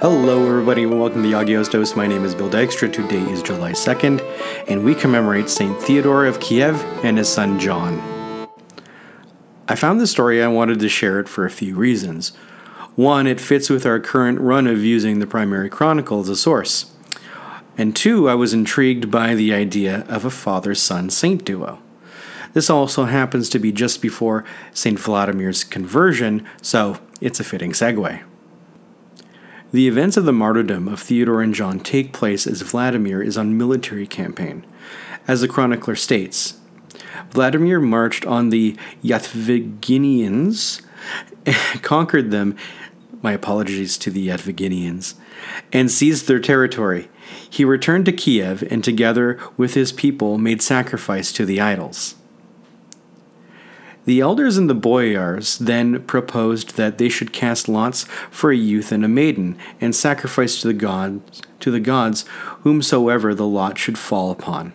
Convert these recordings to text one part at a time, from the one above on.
Hello, everybody, and welcome to the Agios Dose. My name is Bill Dykstra. Today is July 2nd, and we commemorate St. Theodore of Kiev and his son John. I found this story I wanted to share it for a few reasons. One, it fits with our current run of using the primary chronicle as a source. And two, I was intrigued by the idea of a father son saint duo. This also happens to be just before St. Vladimir's conversion, so it's a fitting segue. The events of the martyrdom of Theodore and John take place as Vladimir is on military campaign. As the chronicler states, Vladimir marched on the Yatviginians, conquered them, my apologies to the Yatviginians, and seized their territory. He returned to Kiev and together with his people made sacrifice to the idols. The elders and the boyars then proposed that they should cast lots for a youth and a maiden, and sacrifice to the gods to the gods whomsoever the lot should fall upon.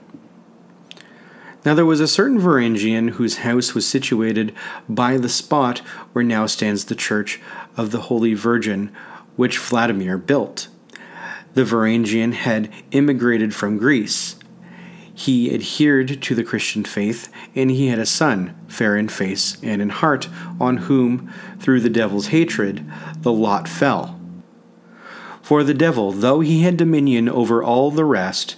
Now there was a certain Varangian whose house was situated by the spot where now stands the church of the Holy Virgin, which Vladimir built. The Varangian had immigrated from Greece he adhered to the Christian faith, and he had a son, fair in face and in heart, on whom, through the devil's hatred, the lot fell. For the devil, though he had dominion over all the rest,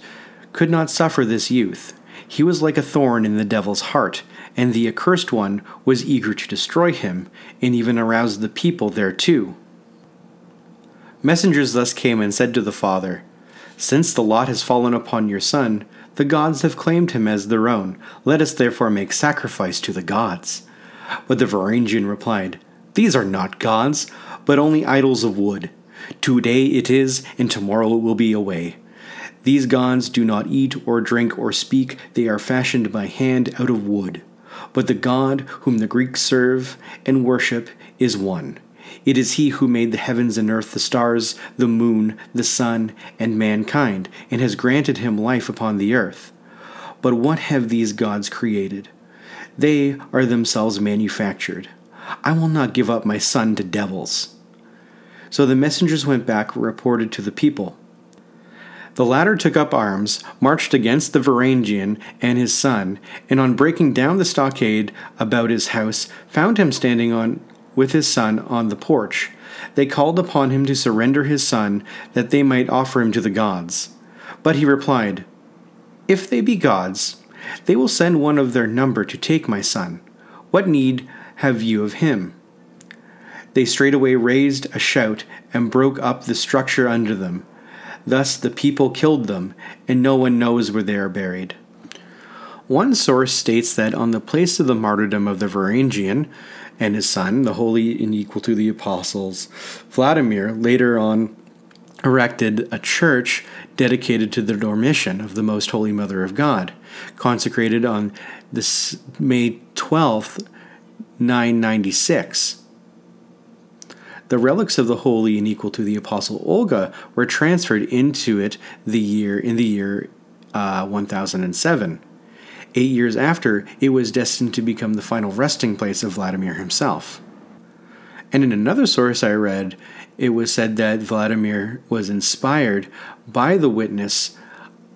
could not suffer this youth. He was like a thorn in the devil's heart, and the accursed one was eager to destroy him, and even aroused the people thereto. Messengers thus came and said to the father, Since the lot has fallen upon your son, the gods have claimed him as their own. Let us therefore make sacrifice to the gods. But the Varangian replied, These are not gods, but only idols of wood. Today it is, and tomorrow it will be away. These gods do not eat or drink or speak, they are fashioned by hand out of wood. But the God whom the Greeks serve and worship is one. It is he who made the heavens and earth, the stars, the moon, the sun, and mankind, and has granted him life upon the earth. But what have these gods created? They are themselves manufactured. I will not give up my son to devils. So the messengers went back reported to the people. The latter took up arms, marched against the Varangian and his son, and on breaking down the stockade about his house, found him standing on with his son on the porch. They called upon him to surrender his son, that they might offer him to the gods. But he replied, If they be gods, they will send one of their number to take my son. What need have you of him? They straightway raised a shout and broke up the structure under them. Thus the people killed them, and no one knows where they are buried. One source states that on the place of the martyrdom of the Varangian, and his son, the holy and equal to the apostles. Vladimir later on erected a church dedicated to the Dormition of the Most Holy Mother of God, consecrated on this May 12th, 996. The relics of the holy and equal to the apostle Olga were transferred into it the year in the year uh, 1007. Eight years after, it was destined to become the final resting place of Vladimir himself. And in another source I read, it was said that Vladimir was inspired by the witness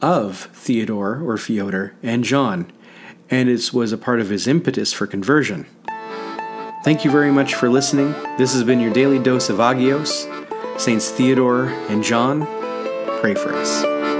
of Theodore or Fyodor and John, and it was a part of his impetus for conversion. Thank you very much for listening. This has been your daily dose of Agios. Saints Theodore and John, pray for us.